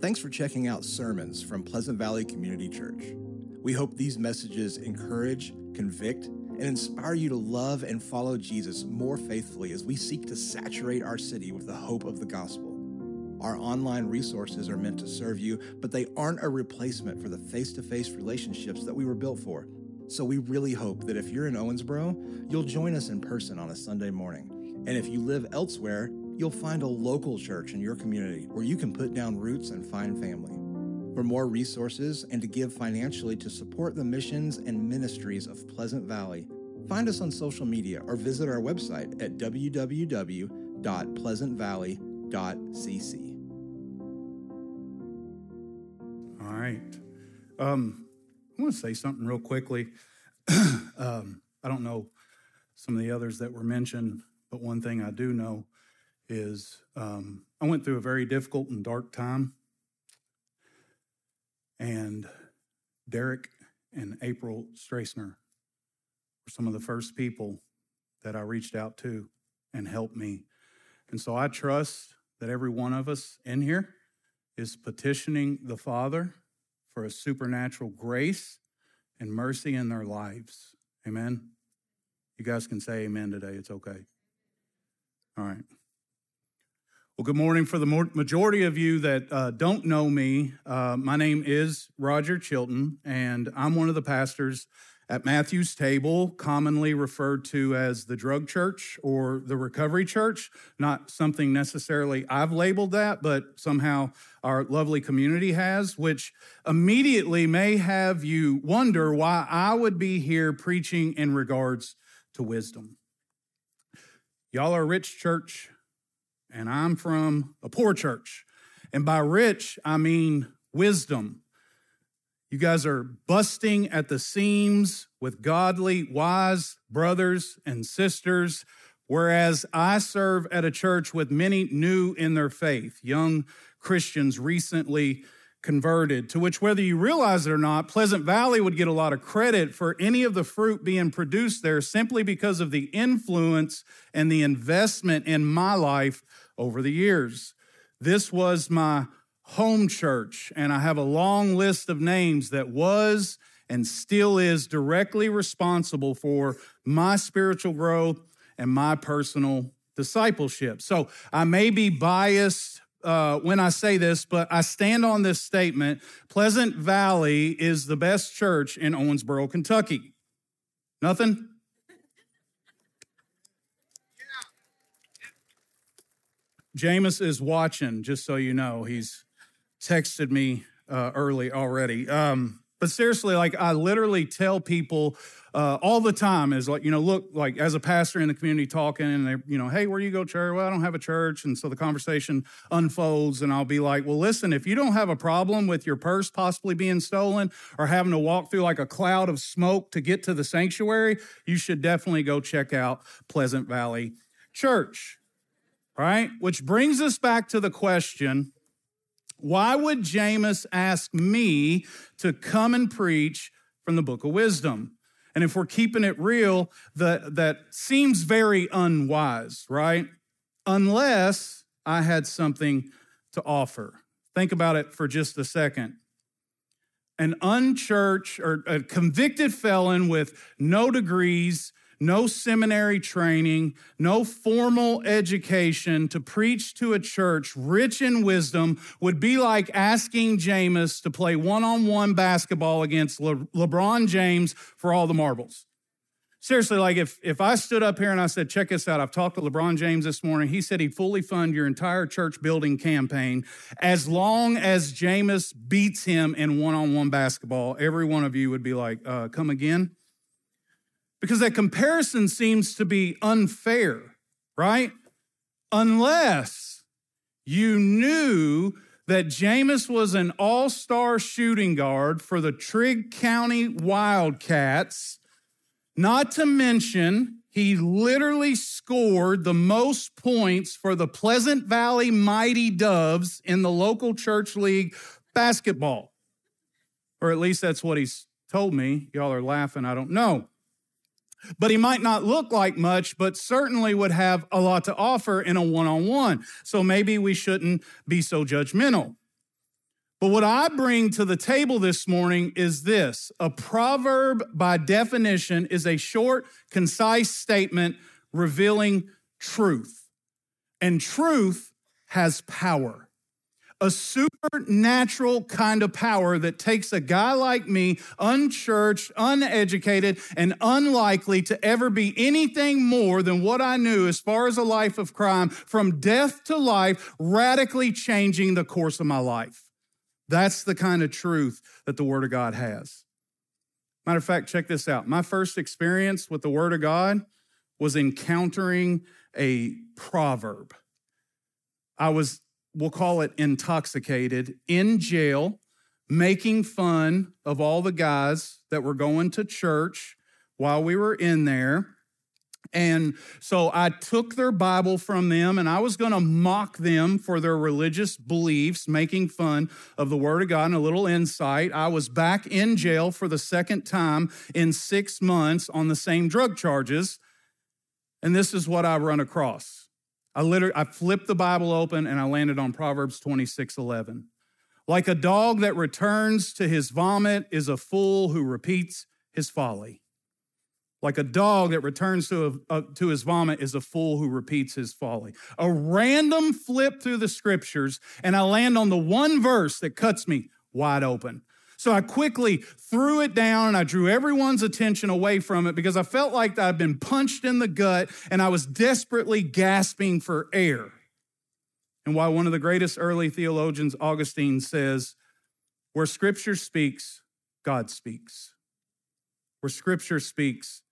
Thanks for checking out sermons from Pleasant Valley Community Church. We hope these messages encourage, convict, and inspire you to love and follow Jesus more faithfully as we seek to saturate our city with the hope of the gospel. Our online resources are meant to serve you, but they aren't a replacement for the face to face relationships that we were built for. So we really hope that if you're in Owensboro, you'll join us in person on a Sunday morning. And if you live elsewhere, you'll find a local church in your community where you can put down roots and find family. For more resources and to give financially to support the missions and ministries of Pleasant Valley, find us on social media or visit our website at www.pleasantvalley.cc. All right. Um, I want to say something real quickly. um, I don't know some of the others that were mentioned, but one thing I do know is um, I went through a very difficult and dark time. And Derek and April Strassner were some of the first people that I reached out to and helped me. And so I trust that every one of us in here is petitioning the Father for a supernatural grace and mercy in their lives. Amen. You guys can say amen today. It's okay. All right. Well, good morning. For the majority of you that uh, don't know me, uh, my name is Roger Chilton, and I'm one of the pastors at Matthew's Table, commonly referred to as the drug church or the recovery church. Not something necessarily I've labeled that, but somehow our lovely community has, which immediately may have you wonder why I would be here preaching in regards to wisdom. Y'all are a rich church and I'm from a poor church. And by rich, I mean wisdom. You guys are busting at the seams with godly, wise brothers and sisters, whereas I serve at a church with many new in their faith, young Christians recently converted, to which, whether you realize it or not, Pleasant Valley would get a lot of credit for any of the fruit being produced there simply because of the influence and the investment in my life over the years. This was my home church, and I have a long list of names that was and still is directly responsible for my spiritual growth and my personal discipleship. So I may be biased uh, when I say this, but I stand on this statement Pleasant Valley is the best church in Owensboro, Kentucky. Nothing? Jamus is watching, just so you know. He's texted me uh, early already. Um, but seriously, like I literally tell people uh, all the time is like, you know, look, like as a pastor in the community talking and they, you know, hey, where do you go church? Well, I don't have a church. And so the conversation unfolds and I'll be like, well, listen, if you don't have a problem with your purse possibly being stolen or having to walk through like a cloud of smoke to get to the sanctuary, you should definitely go check out Pleasant Valley Church. Right? Which brings us back to the question why would Jamus ask me to come and preach from the book of wisdom? And if we're keeping it real, that, that seems very unwise, right? Unless I had something to offer. Think about it for just a second. An unchurched or a convicted felon with no degrees no seminary training, no formal education to preach to a church rich in wisdom would be like asking Jamus to play one on one basketball against Le- LeBron James for all the marbles. Seriously, like if, if I stood up here and I said, check this out, I've talked to LeBron James this morning. He said he'd fully fund your entire church building campaign as long as Jamus beats him in one on one basketball. Every one of you would be like, uh, come again? Because that comparison seems to be unfair, right? Unless you knew that Jamus was an all star shooting guard for the Trigg County Wildcats, not to mention he literally scored the most points for the Pleasant Valley Mighty Doves in the local church league basketball. Or at least that's what he's told me. Y'all are laughing, I don't know. But he might not look like much, but certainly would have a lot to offer in a one on one. So maybe we shouldn't be so judgmental. But what I bring to the table this morning is this a proverb, by definition, is a short, concise statement revealing truth. And truth has power a supernatural kind of power that takes a guy like me, unchurched, uneducated, and unlikely to ever be anything more than what I knew as far as a life of crime, from death to life, radically changing the course of my life. That's the kind of truth that the Word of God has. Matter of fact, check this out. My first experience with the Word of God was encountering a proverb. I was, we'll call it intoxicated, in jail, making fun of all the guys that were going to church while we were in there. And so I took their Bible from them and I was going to mock them for their religious beliefs, making fun of the Word of God and a little insight. I was back in jail for the second time in six months on the same drug charges. And this is what I run across. I literally I flipped the Bible open and I landed on Proverbs 26 11. Like a dog that returns to his vomit is a fool who repeats his folly. Like a dog that returns to, a, to his vomit is a fool who repeats his folly. A random flip through the scriptures, and I land on the one verse that cuts me wide open. So I quickly threw it down and I drew everyone's attention away from it because I felt like I'd been punched in the gut and I was desperately gasping for air. And why one of the greatest early theologians, Augustine, says, Where scripture speaks, God speaks. Where scripture speaks,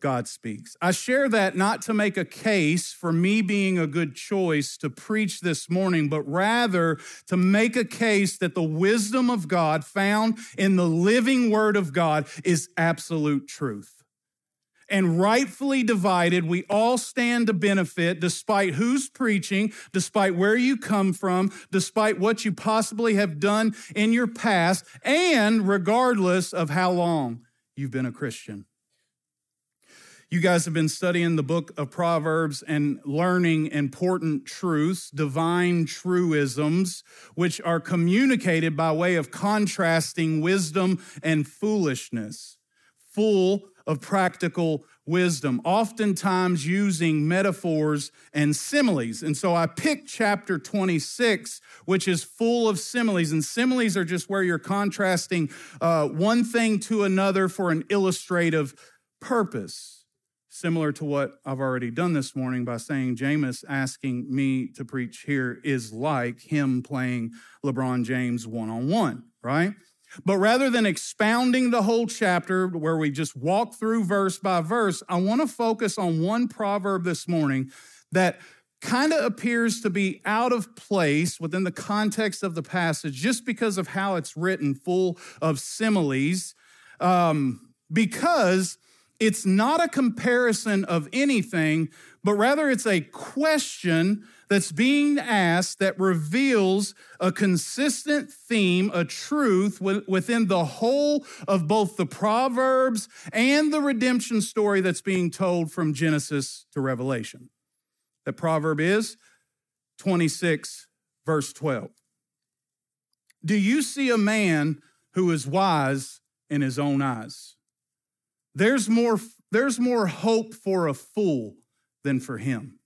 God speaks. I share that not to make a case for me being a good choice to preach this morning, but rather to make a case that the wisdom of God found in the living word of God is absolute truth. And rightfully divided, we all stand to benefit despite who's preaching, despite where you come from, despite what you possibly have done in your past, and regardless of how long you've been a Christian. You guys have been studying the book of Proverbs and learning important truths, divine truisms, which are communicated by way of contrasting wisdom and foolishness, full of practical wisdom, oftentimes using metaphors and similes. And so I picked chapter 26, which is full of similes. And similes are just where you're contrasting uh, one thing to another for an illustrative purpose similar to what I've already done this morning by saying Jamus asking me to preach here is like him playing LeBron James one on one, right? But rather than expounding the whole chapter where we just walk through verse by verse, I want to focus on one proverb this morning that kind of appears to be out of place within the context of the passage just because of how it's written, full of similes. Um, because it's not a comparison of anything, but rather it's a question that's being asked that reveals a consistent theme, a truth within the whole of both the Proverbs and the redemption story that's being told from Genesis to Revelation. The proverb is 26, verse 12. Do you see a man who is wise in his own eyes? There's more, there's more hope for a fool than for him.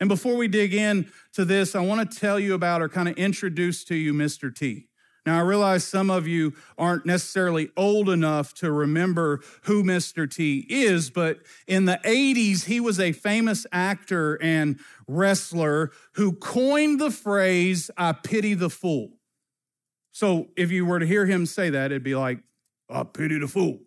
And before we dig in to this, I want to tell you about or kind of introduce to you Mr. T. Now, I realize some of you aren't necessarily old enough to remember who Mr. T is, but in the 80s, he was a famous actor and wrestler who coined the phrase, I pity the fool. So if you were to hear him say that, it'd be like, I pity the fool.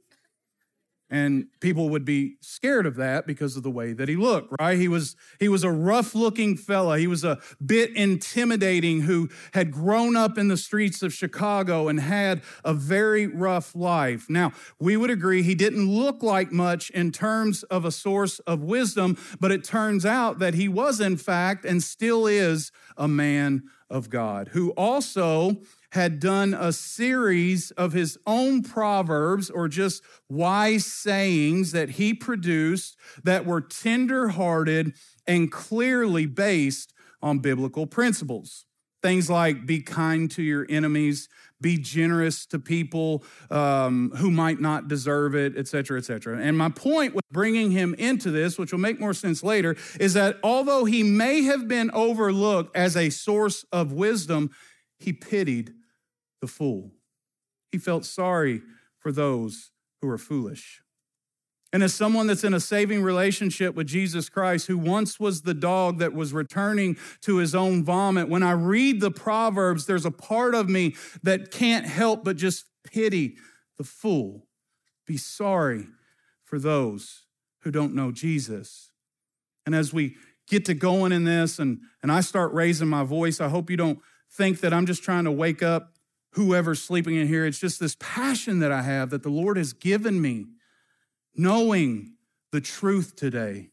And people would be scared of that because of the way that he looked, right? He was, he was a rough looking fella. He was a bit intimidating who had grown up in the streets of Chicago and had a very rough life. Now, we would agree he didn't look like much in terms of a source of wisdom, but it turns out that he was, in fact, and still is a man of God who also had done a series of his own proverbs or just wise sayings that he produced that were tender-hearted and clearly based on biblical principles. Things like be kind to your enemies, be generous to people um, who might not deserve it, et cetera, et cetera. And my point with bringing him into this, which will make more sense later, is that although he may have been overlooked as a source of wisdom, he pitied the fool. He felt sorry for those who are foolish. And as someone that's in a saving relationship with Jesus Christ, who once was the dog that was returning to his own vomit, when I read the Proverbs, there's a part of me that can't help but just pity the fool, be sorry for those who don't know Jesus. And as we get to going in this and, and I start raising my voice, I hope you don't think that I'm just trying to wake up whoever's sleeping in here. It's just this passion that I have that the Lord has given me knowing the truth today.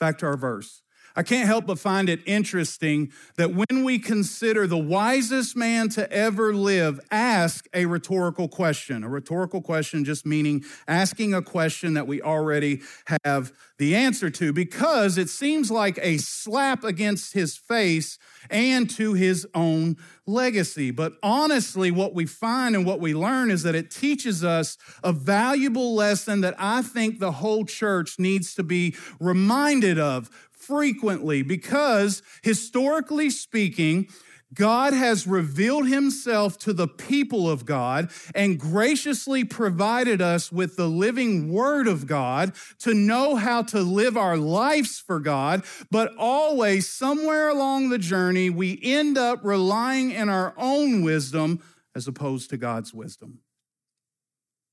Back to our verse. I can't help but find it interesting that when we consider the wisest man to ever live, ask a rhetorical question. A rhetorical question just meaning asking a question that we already have the answer to, because it seems like a slap against his face and to his own legacy. But honestly, what we find and what we learn is that it teaches us a valuable lesson that I think the whole church needs to be reminded of frequently because, historically speaking, God has revealed himself to the people of God and graciously provided us with the living word of God to know how to live our lives for God. But always, somewhere along the journey, we end up relying in our own wisdom as opposed to God's wisdom.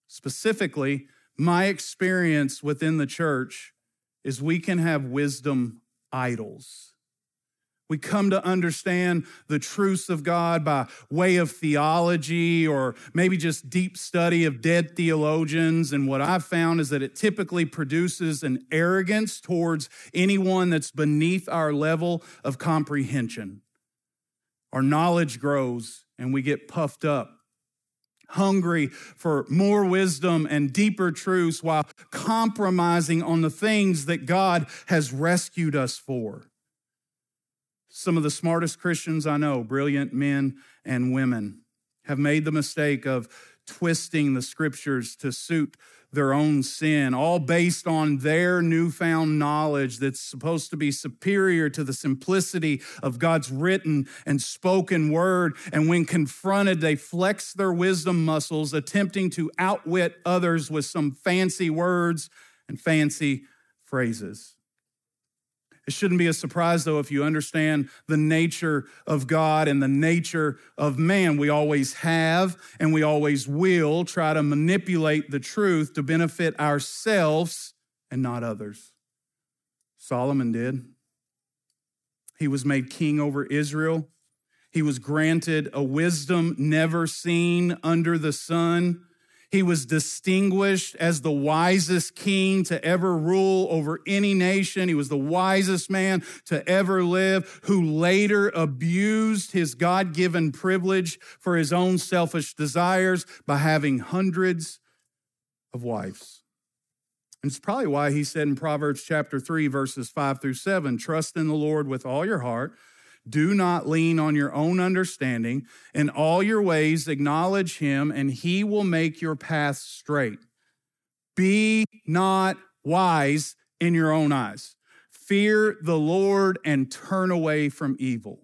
Specifically, my experience within the church is we can have wisdom idols. We come to understand the truths of God by way of theology or maybe just deep study of dead theologians. And what I've found is that it typically produces an arrogance towards anyone that's beneath our level of comprehension. Our knowledge grows and we get puffed up hungry for more wisdom and deeper truths while compromising on the things that God has rescued us for. Some of the smartest Christians I know, brilliant men and women, have made the mistake of twisting the scriptures to suit their own sin, all based on their newfound knowledge that's supposed to be superior to the simplicity of God's written and spoken word. And when confronted, they flex their wisdom muscles, attempting to outwit others with some fancy words and fancy phrases. It shouldn't be a surprise, though, if you understand the nature of God and the nature of man. We always have and we always will try to manipulate the truth to benefit ourselves and not others. Solomon did. He was made king over Israel. He was granted a wisdom never seen under the sun. He was distinguished as the wisest king to ever rule over any nation. He was the wisest man to ever live, who later abused his God given privilege for his own selfish desires by having hundreds of wives. And it's probably why he said in Proverbs chapter 3, verses 5 through 7 trust in the Lord with all your heart do not lean on your own understanding. In all your ways, acknowledge him, and he will make your path straight. Be not wise in your own eyes. Fear the Lord and turn away from evil.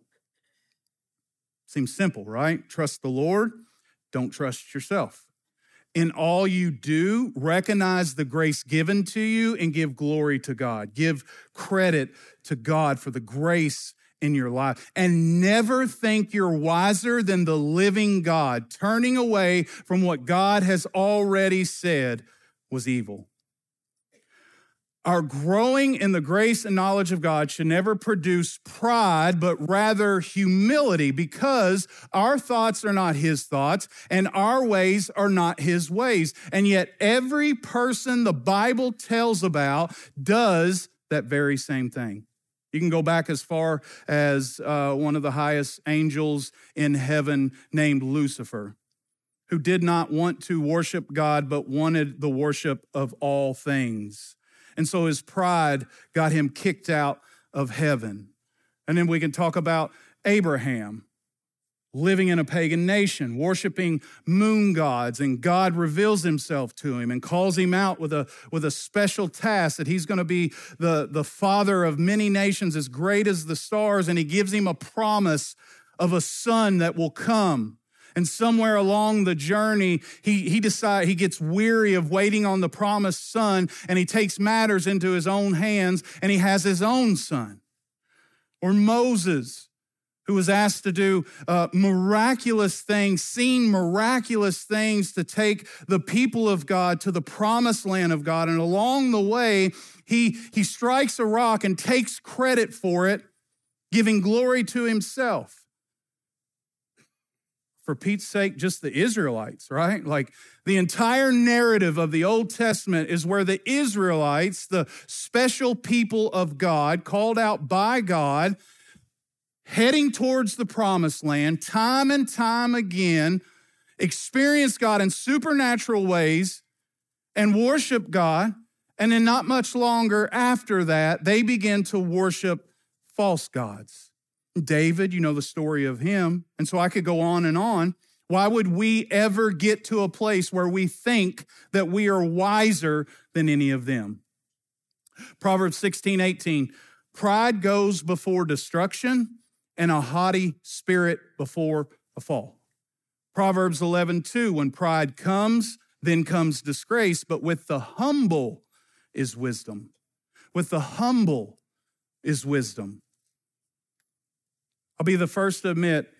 Seems simple, right? Trust the Lord, don't trust yourself. In all you do, recognize the grace given to you and give glory to God. Give credit to God for the grace in your life and never think you're wiser than the living God. Turning away from what God has already said was evil. Our growing in the grace and knowledge of God should never produce pride, but rather humility because our thoughts are not His thoughts and our ways are not His ways. And yet, every person the Bible tells about does that very same thing. You can go back as far as uh, one of the highest angels in heaven named Lucifer, who did not want to worship God, but wanted the worship of all things. And so his pride got him kicked out of heaven. And then we can talk about Abraham living in a pagan nation, worshiping moon gods, and God reveals himself to him and calls him out with a, with a special task that he's going to be the, the father of many nations as great as the stars, and he gives him a promise of a son that will come. And somewhere along the journey, he, he decides he gets weary of waiting on the promised son, and he takes matters into his own hands, and he has his own son. Or Moses, who was asked to do uh, miraculous things, seen miraculous things to take the people of God to the promised land of God. And along the way, he, he strikes a rock and takes credit for it, giving glory to himself. For Pete's sake, just the Israelites, right? Like the entire narrative of the Old Testament is where the Israelites, the special people of God, called out by God, heading towards the promised land, time and time again, experience God in supernatural ways and worship God. And then, not much longer after that, they begin to worship false gods. David, you know the story of him. And so I could go on and on. Why would we ever get to a place where we think that we are wiser than any of them? Proverbs 16, 18. Pride goes before destruction, and a haughty spirit before a fall. Proverbs 11, 2, when pride comes, then comes disgrace, but with the humble is wisdom. With the humble is wisdom. I'll be the first to admit,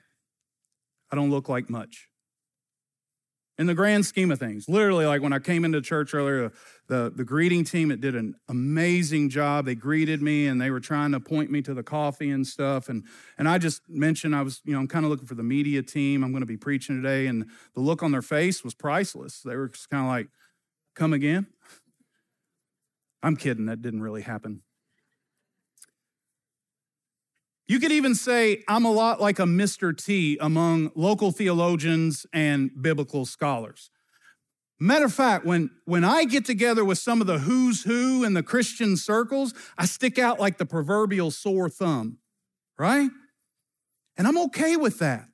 I don't look like much in the grand scheme of things. Literally, like when I came into church earlier, the, the greeting team, it did an amazing job. They greeted me and they were trying to point me to the coffee and stuff. And, and I just mentioned I was, you know, I'm kind of looking for the media team. I'm going to be preaching today. And the look on their face was priceless. They were just kind of like, come again? I'm kidding. That didn't really happen. You could even say I'm a lot like a Mr. T among local theologians and biblical scholars. Matter of fact, when, when I get together with some of the who's who in the Christian circles, I stick out like the proverbial sore thumb, right? And I'm okay with that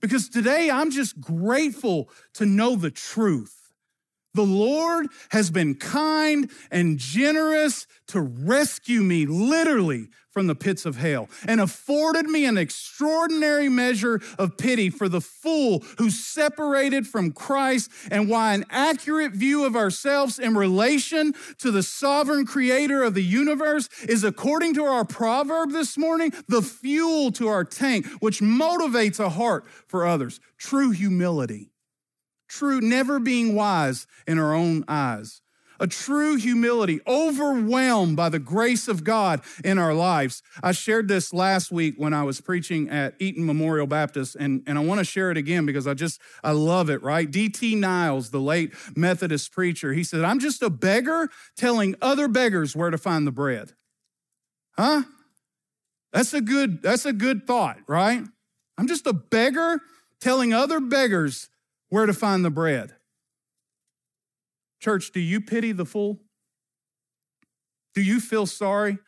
because today I'm just grateful to know the truth. The Lord has been kind and generous to rescue me literally from the pits of hell and afforded me an extraordinary measure of pity for the fool who's separated from Christ and why an accurate view of ourselves in relation to the sovereign creator of the universe is, according to our proverb this morning, the fuel to our tank, which motivates a heart for others. True humility. True, never being wise in our own eyes a true humility, overwhelmed by the grace of God in our lives. I shared this last week when I was preaching at Eaton Memorial Baptist, and, and I want to share it again because I just, I love it, right? D.T. Niles, the late Methodist preacher, he said, I'm just a beggar telling other beggars where to find the bread. Huh? That's a good, that's a good thought, right? I'm just a beggar telling other beggars where to find the bread. Church, do you pity the fool? Do you feel sorry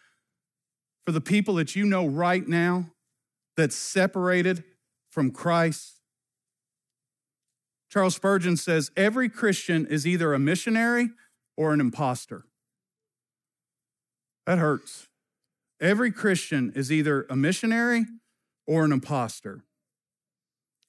for the people that you know right now that's separated from Christ? Charles Spurgeon says every Christian is either a missionary or an impostor. That hurts. Every Christian is either a missionary or an impostor.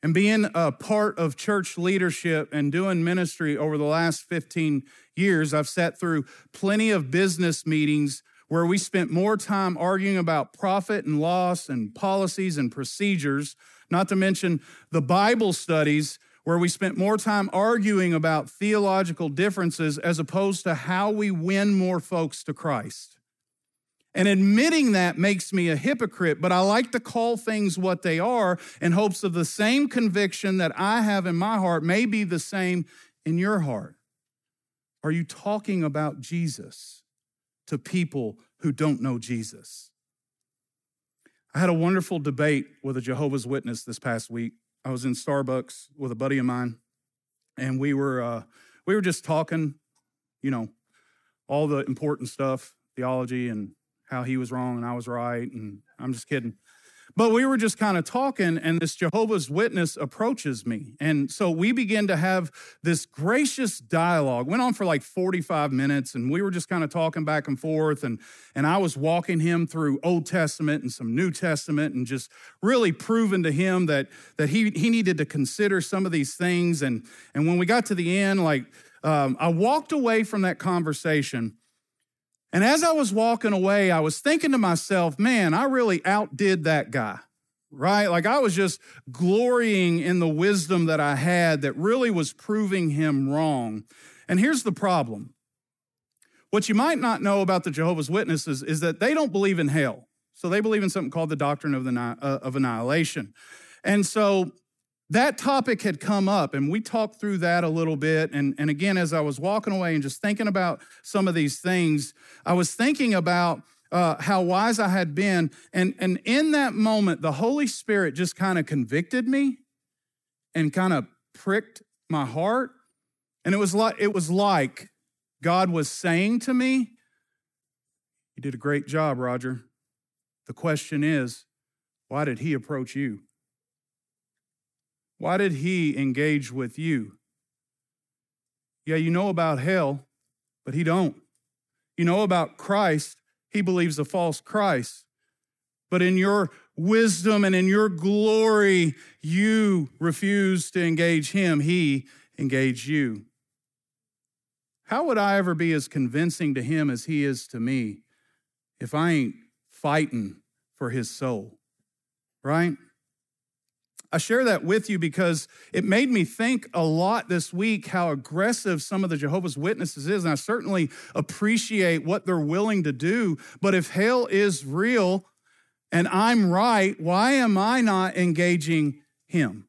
And being a part of church leadership and doing ministry over the last 15 years, I've sat through plenty of business meetings where we spent more time arguing about profit and loss and policies and procedures, not to mention the Bible studies where we spent more time arguing about theological differences as opposed to how we win more folks to Christ. And admitting that makes me a hypocrite, but I like to call things what they are in hopes of the same conviction that I have in my heart may be the same in your heart. Are you talking about Jesus to people who don't know Jesus? I had a wonderful debate with a Jehovah's Witness this past week. I was in Starbucks with a buddy of mine, and we were uh, we were just talking, you know, all the important stuff, theology and how he was wrong and I was right. And I'm just kidding. But we were just kind of talking, and this Jehovah's Witness approaches me. And so we begin to have this gracious dialogue. Went on for like 45 minutes, and we were just kind of talking back and forth. And, and I was walking him through Old Testament and some New Testament and just really proving to him that, that he, he needed to consider some of these things. And, and when we got to the end, like um, I walked away from that conversation and as I was walking away, I was thinking to myself, man, I really outdid that guy, right? Like I was just glorying in the wisdom that I had that really was proving him wrong. And here's the problem what you might not know about the Jehovah's Witnesses is that they don't believe in hell. So they believe in something called the doctrine of, the, uh, of annihilation. And so that topic had come up and we talked through that a little bit. And, and again as i was walking away and just thinking about some of these things i was thinking about uh, how wise i had been. And, and in that moment the holy spirit just kind of convicted me and kind of pricked my heart. And it was like it was like god was saying to me you did a great job roger. The question is why did he approach you why did he engage with you? Yeah, you know about hell, but he don't. You know about Christ, he believes a false Christ. But in your wisdom and in your glory, you refuse to engage him, he engaged you. How would I ever be as convincing to him as he is to me if I ain't fighting for his soul? Right? I share that with you because it made me think a lot this week how aggressive some of the Jehovah's Witnesses is. And I certainly appreciate what they're willing to do. But if hell is real and I'm right, why am I not engaging him?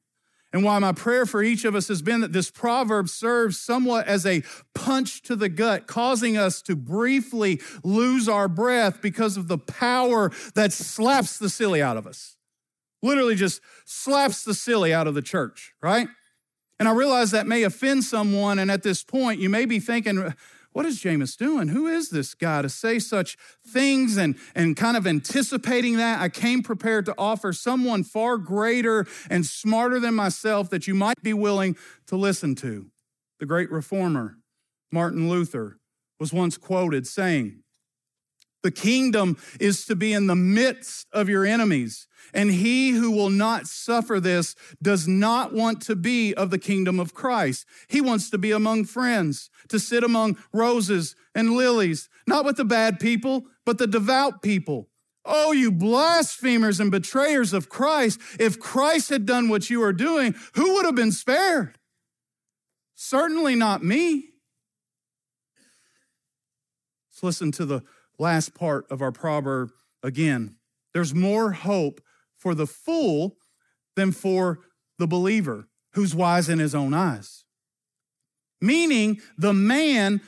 And why my prayer for each of us has been that this proverb serves somewhat as a punch to the gut, causing us to briefly lose our breath because of the power that slaps the silly out of us literally just slaps the silly out of the church, right? And I realize that may offend someone. And at this point, you may be thinking, what is Jamus doing? Who is this guy to say such things and, and kind of anticipating that? I came prepared to offer someone far greater and smarter than myself that you might be willing to listen to. The great reformer, Martin Luther, was once quoted saying, The kingdom is to be in the midst of your enemies and he who will not suffer this does not want to be of the kingdom of Christ. He wants to be among friends, to sit among roses and lilies, not with the bad people, but the devout people. Oh, you blasphemers and betrayers of Christ. If Christ had done what you are doing, who would have been spared? Certainly not me. Let's listen to the last part of our proverb again. There's more hope for the fool than for the believer who's wise in his own eyes. Meaning, the man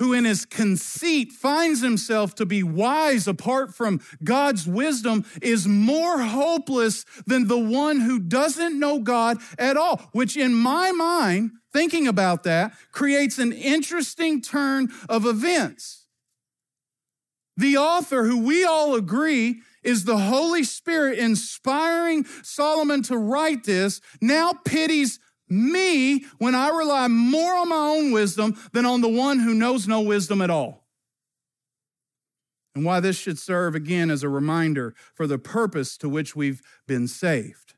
who in his conceit finds himself to be wise apart from God's wisdom is more hopeless than the one who doesn't know God at all, which in my mind, thinking about that, creates an interesting turn of events. The author, who we all agree is the Holy Spirit inspiring Solomon to write this, now pities me when I rely more on my own wisdom than on the one who knows no wisdom at all. And why this should serve again as a reminder for the purpose to which we've been saved.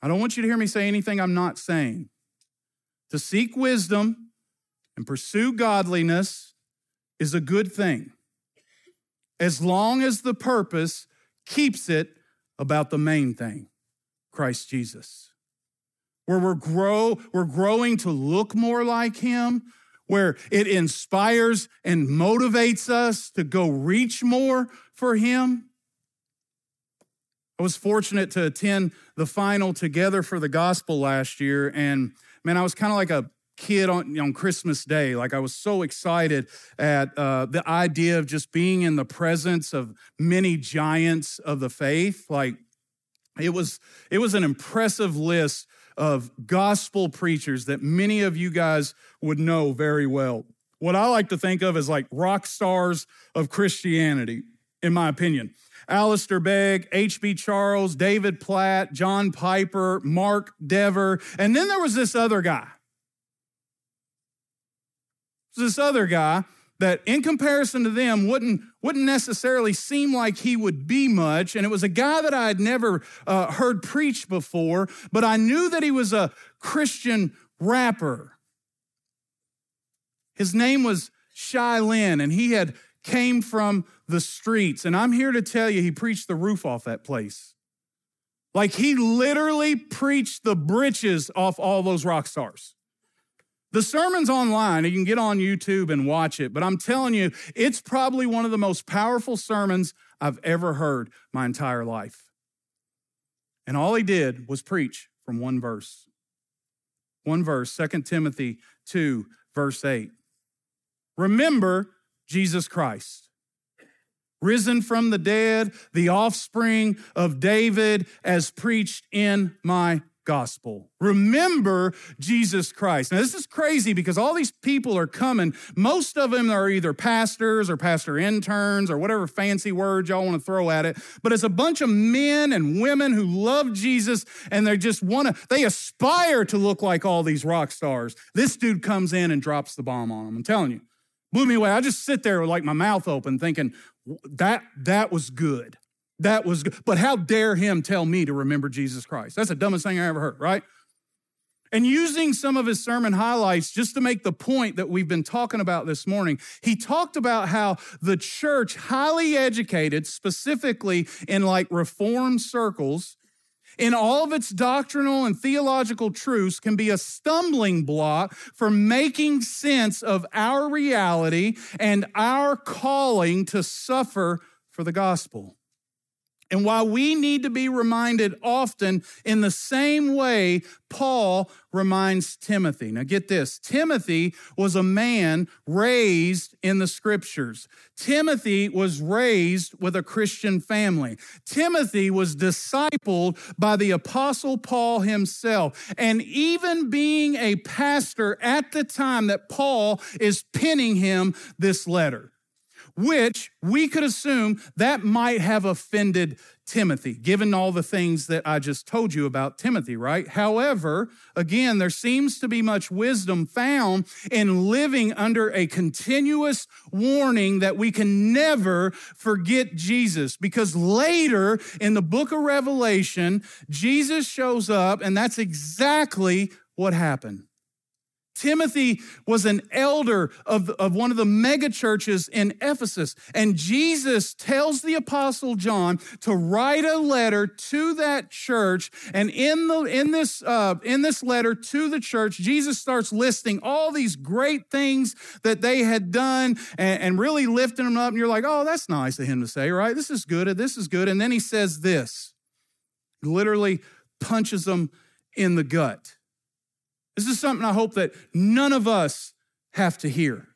I don't want you to hear me say anything I'm not saying. To seek wisdom and pursue godliness is a good thing as long as the purpose keeps it about the main thing Christ Jesus. Where we're grow we're growing to look more like him, where it inspires and motivates us to go reach more for him. I was fortunate to attend the final together for the gospel last year and man I was kind of like a kid on, on Christmas Day. Like I was so excited at uh, the idea of just being in the presence of many giants of the faith. Like it was, it was an impressive list of gospel preachers that many of you guys would know very well. What I like to think of as like rock stars of Christianity, in my opinion. Alistair Begg, H.B. Charles, David Platt, John Piper, Mark Dever, and then there was this other guy. This other guy that, in comparison to them, wouldn't, wouldn't necessarily seem like he would be much. And it was a guy that I had never uh, heard preach before, but I knew that he was a Christian rapper. His name was Shai Linne, and he had came from the streets. And I'm here to tell you, he preached the roof off that place. Like he literally preached the britches off all those rock stars. The sermon's online. You can get on YouTube and watch it. But I'm telling you, it's probably one of the most powerful sermons I've ever heard my entire life. And all he did was preach from one verse. One verse, 2 Timothy 2, verse 8. Remember Jesus Christ, risen from the dead, the offspring of David, as preached in my gospel. Remember Jesus Christ. Now, this is crazy because all these people are coming. Most of them are either pastors or pastor interns or whatever fancy words y'all want to throw at it. But it's a bunch of men and women who love Jesus and they just want to, they aspire to look like all these rock stars. This dude comes in and drops the bomb on them. I'm telling you, blew me away. I just sit there with like my mouth open thinking, that, that was good. That was good. But how dare him tell me to remember Jesus Christ? That's the dumbest thing I ever heard, right? And using some of his sermon highlights just to make the point that we've been talking about this morning, he talked about how the church, highly educated, specifically in like reform circles, in all of its doctrinal and theological truths, can be a stumbling block for making sense of our reality and our calling to suffer for the gospel. And while we need to be reminded often in the same way Paul reminds Timothy. Now get this Timothy was a man raised in the scriptures. Timothy was raised with a Christian family. Timothy was discipled by the apostle Paul himself. And even being a pastor at the time that Paul is penning him this letter which we could assume that might have offended Timothy, given all the things that I just told you about Timothy, right? However, again, there seems to be much wisdom found in living under a continuous warning that we can never forget Jesus because later in the book of Revelation, Jesus shows up and that's exactly what happened. Timothy was an elder of, of one of the mega churches in Ephesus. And Jesus tells the apostle John to write a letter to that church. And in, the, in, this, uh, in this letter to the church, Jesus starts listing all these great things that they had done and, and really lifting them up. And you're like, oh, that's nice of him to say, right? This is good. This is good. And then he says this, literally punches them in the gut. This is something I hope that none of us have to hear.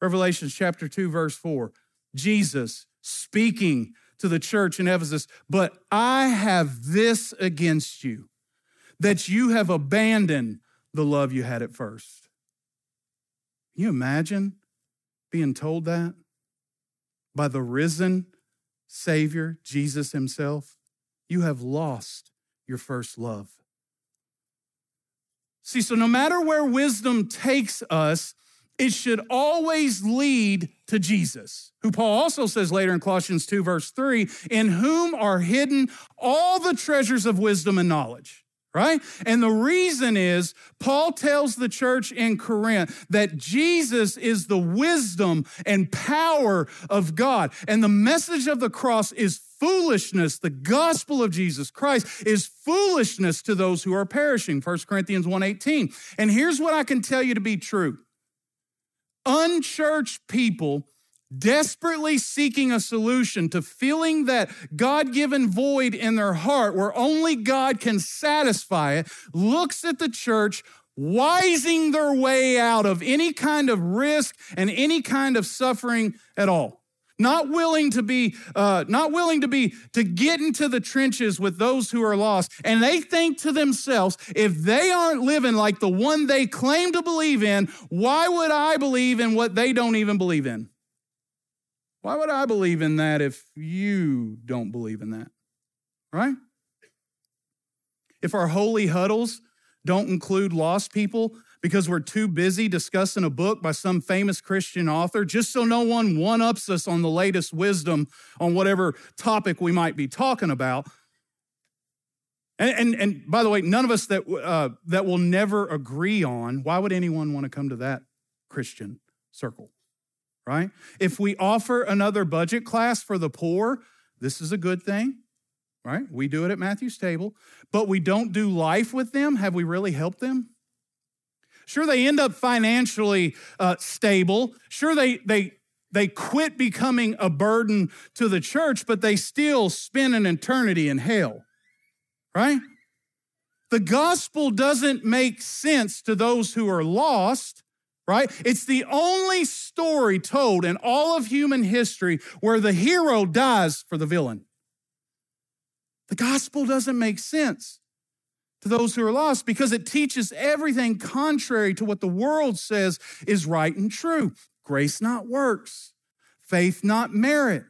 Revelation chapter 2, verse 4. Jesus speaking to the church in Ephesus, but I have this against you, that you have abandoned the love you had at first. Can you imagine being told that by the risen Savior, Jesus Himself? You have lost your first love. See, so no matter where wisdom takes us, it should always lead to Jesus, who Paul also says later in Colossians 2, verse 3, in whom are hidden all the treasures of wisdom and knowledge right? And the reason is Paul tells the church in Corinth that Jesus is the wisdom and power of God. And the message of the cross is foolishness. The gospel of Jesus Christ is foolishness to those who are perishing. 1 Corinthians 1:18. And here's what I can tell you to be true. Unchurched people desperately seeking a solution to feeling that God given void in their heart where only God can satisfy it, looks at the church wising their way out of any kind of risk and any kind of suffering at all. Not willing to be, uh, not willing to be, to get into the trenches with those who are lost. And they think to themselves, if they aren't living like the one they claim to believe in, why would I believe in what they don't even believe in? Why would I believe in that if you don't believe in that? Right? If our holy huddles don't include lost people because we're too busy discussing a book by some famous Christian author, just so no one one ups us on the latest wisdom on whatever topic we might be talking about. And, and, and by the way, none of us that, uh, that will never agree on, why would anyone want to come to that Christian circle? Right? If we offer another budget class for the poor, this is a good thing right? We do it at Matthew's table, but we don't do life with them. Have we really helped them? Sure, they end up financially uh, stable. Sure, they, they, they quit becoming a burden to the church, but they still spend an eternity in hell, right? The gospel doesn't make sense to those who are lost, right? It's the only story told in all of human history where the hero dies for the villain. The gospel doesn't make sense to those who are lost because it teaches everything contrary to what the world says is right and true. Grace, not works, faith, not merit.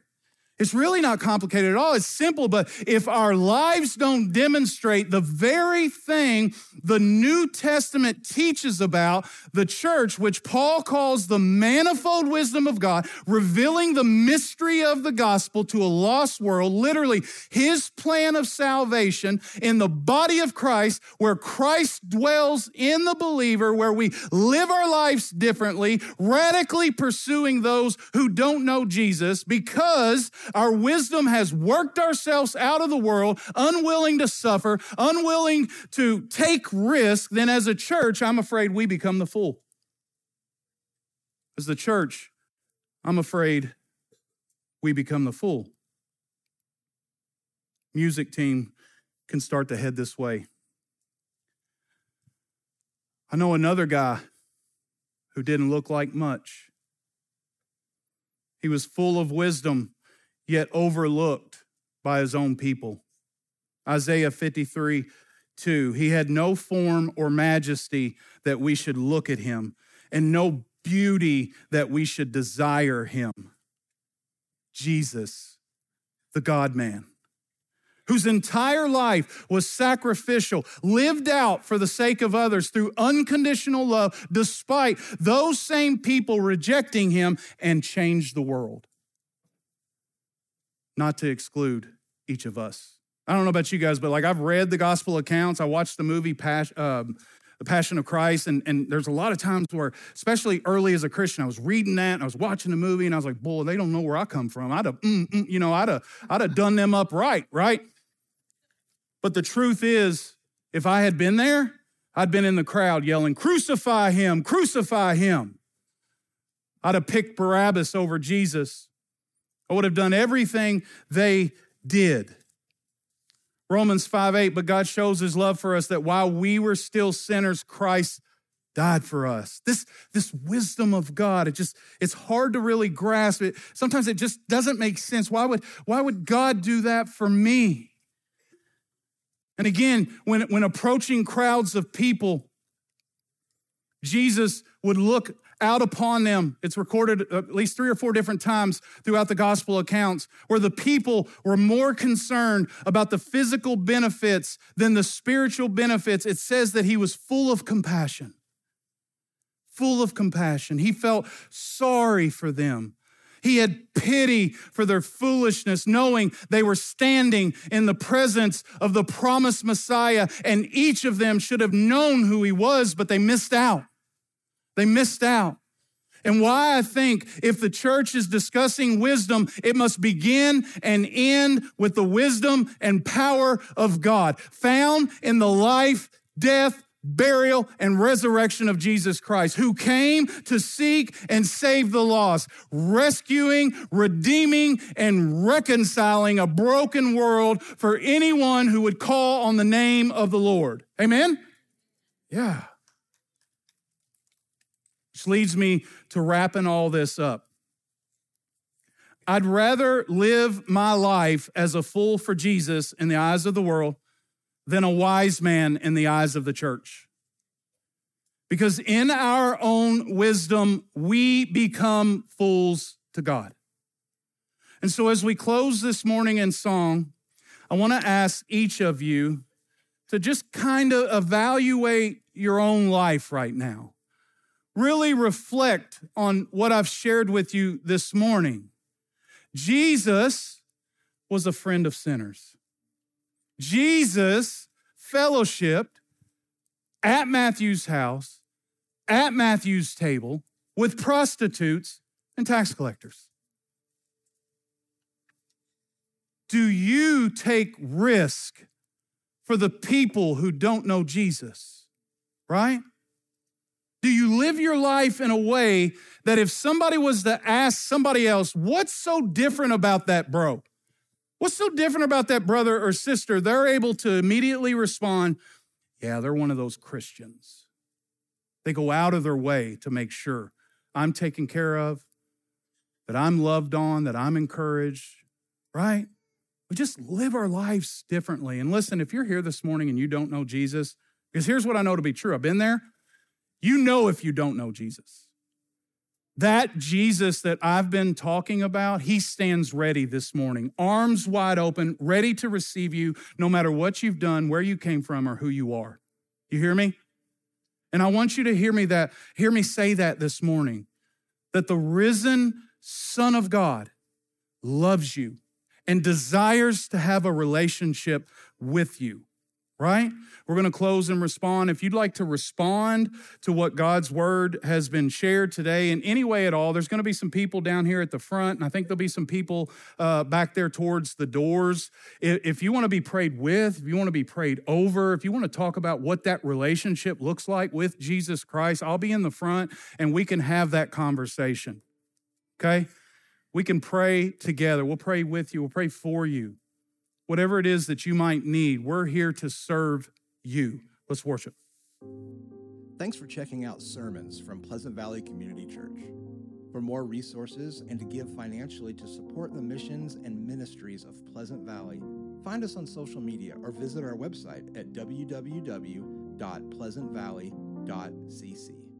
It's really not complicated at all. It's simple, but if our lives don't demonstrate the very thing the New Testament teaches about the church, which Paul calls the manifold wisdom of God, revealing the mystery of the gospel to a lost world, literally his plan of salvation in the body of Christ, where Christ dwells in the believer, where we live our lives differently, radically pursuing those who don't know Jesus because our wisdom has worked ourselves out of the world, unwilling to suffer, unwilling to take risk, then as a church, I'm afraid we become the fool. As the church, I'm afraid we become the fool. Music team can start to head this way. I know another guy who didn't look like much. He was full of wisdom yet overlooked by his own people. Isaiah 53 2. He had no form or majesty that we should look at him, and no beauty that we should desire him. Jesus, the God man, whose entire life was sacrificial, lived out for the sake of others through unconditional love, despite those same people rejecting him, and changed the world not to exclude each of us. I don't know about you guys, but like I've read the gospel accounts, I watched the movie Pas- um, The Passion of Christ, and, and there's a lot of times where, especially early as a Christian, I was reading that and I was watching the movie and I was like, boy, they don't know where I come from. I'd have, mm, mm, you know, I'd have, I'd have done them up right, right? But the truth is, if I had been there, I'd been in the crowd yelling, Crucify him, crucify him. I'd have picked Barabbas over Jesus. I would have done everything they did. Romans 5 8, but God shows his love for us that while we were still sinners, Christ died for us. This, this wisdom of God, it just, it's hard to really grasp it. Sometimes it just doesn't make sense. Why would, why would God do that for me? And again, when, when approaching crowds of people, Jesus would look out upon them. It's recorded uh, at least three or four different times throughout the gospel accounts where the people were more concerned about the physical benefits than the spiritual benefits. It says that he was full of compassion. Full of compassion. He felt sorry for them. He had pity for their foolishness, knowing they were standing in the presence of the promised Messiah, and each of them should have known who he was, but they missed out. They missed out. And why I think if the church is discussing wisdom, it must begin and end with the wisdom and power of God found in the life, death, burial, and resurrection of Jesus Christ, who came to seek and save the lost, rescuing, redeeming, and reconciling a broken world for anyone who would call on the name of the Lord. Amen? Yeah. Which leads me to wrapping all this up. I'd rather live my life as a fool for Jesus in the eyes of the world than a wise man in the eyes of the church. Because in our own wisdom, we become fools to God. And so, as we close this morning in song, I want to ask each of you to just kind of evaluate your own life right now. Really reflect on what I've shared with you this morning. Jesus was a friend of sinners. Jesus fellowshipped at Matthew's house, at Matthew's table, with prostitutes and tax collectors. Do you take risk for the people who don't know Jesus? Right? Do you live your life in a way that if somebody was to ask somebody else, what's so different about that bro? What's so different about that brother or sister? They're able to immediately respond, yeah, they're one of those Christians. They go out of their way to make sure I'm taken care of, that I'm loved on, that I'm encouraged, right? We just live our lives differently. And listen, if you're here this morning and you don't know Jesus, because here's what I know to be true I've been there. You know if you don't know Jesus. That Jesus that I've been talking about, he stands ready this morning, arms wide open, ready to receive you no matter what you've done, where you came from, or who you are. You hear me? And I want you to hear me that, hear me say that this morning, that the risen Son of God loves you and desires to have a relationship with you, right? We're going to close and respond. If you'd like to respond to what God's word has been shared today in any way at all, there's going to be some people down here at the front, and I think there'll be some people uh, back there towards the doors. If you want to be prayed with, if you want to be prayed over, if you want to talk about what that relationship looks like with Jesus Christ, I'll be in the front and we can have that conversation. Okay? We can pray together. We'll pray with you. We'll pray for you. Whatever it is that you might need, we're here to serve you. Let's worship. Thanks for checking out sermons from Pleasant Valley Community Church. For more resources and to give financially to support the missions and ministries of Pleasant Valley, find us on social media or visit our website at www.pleasantvalley.cc.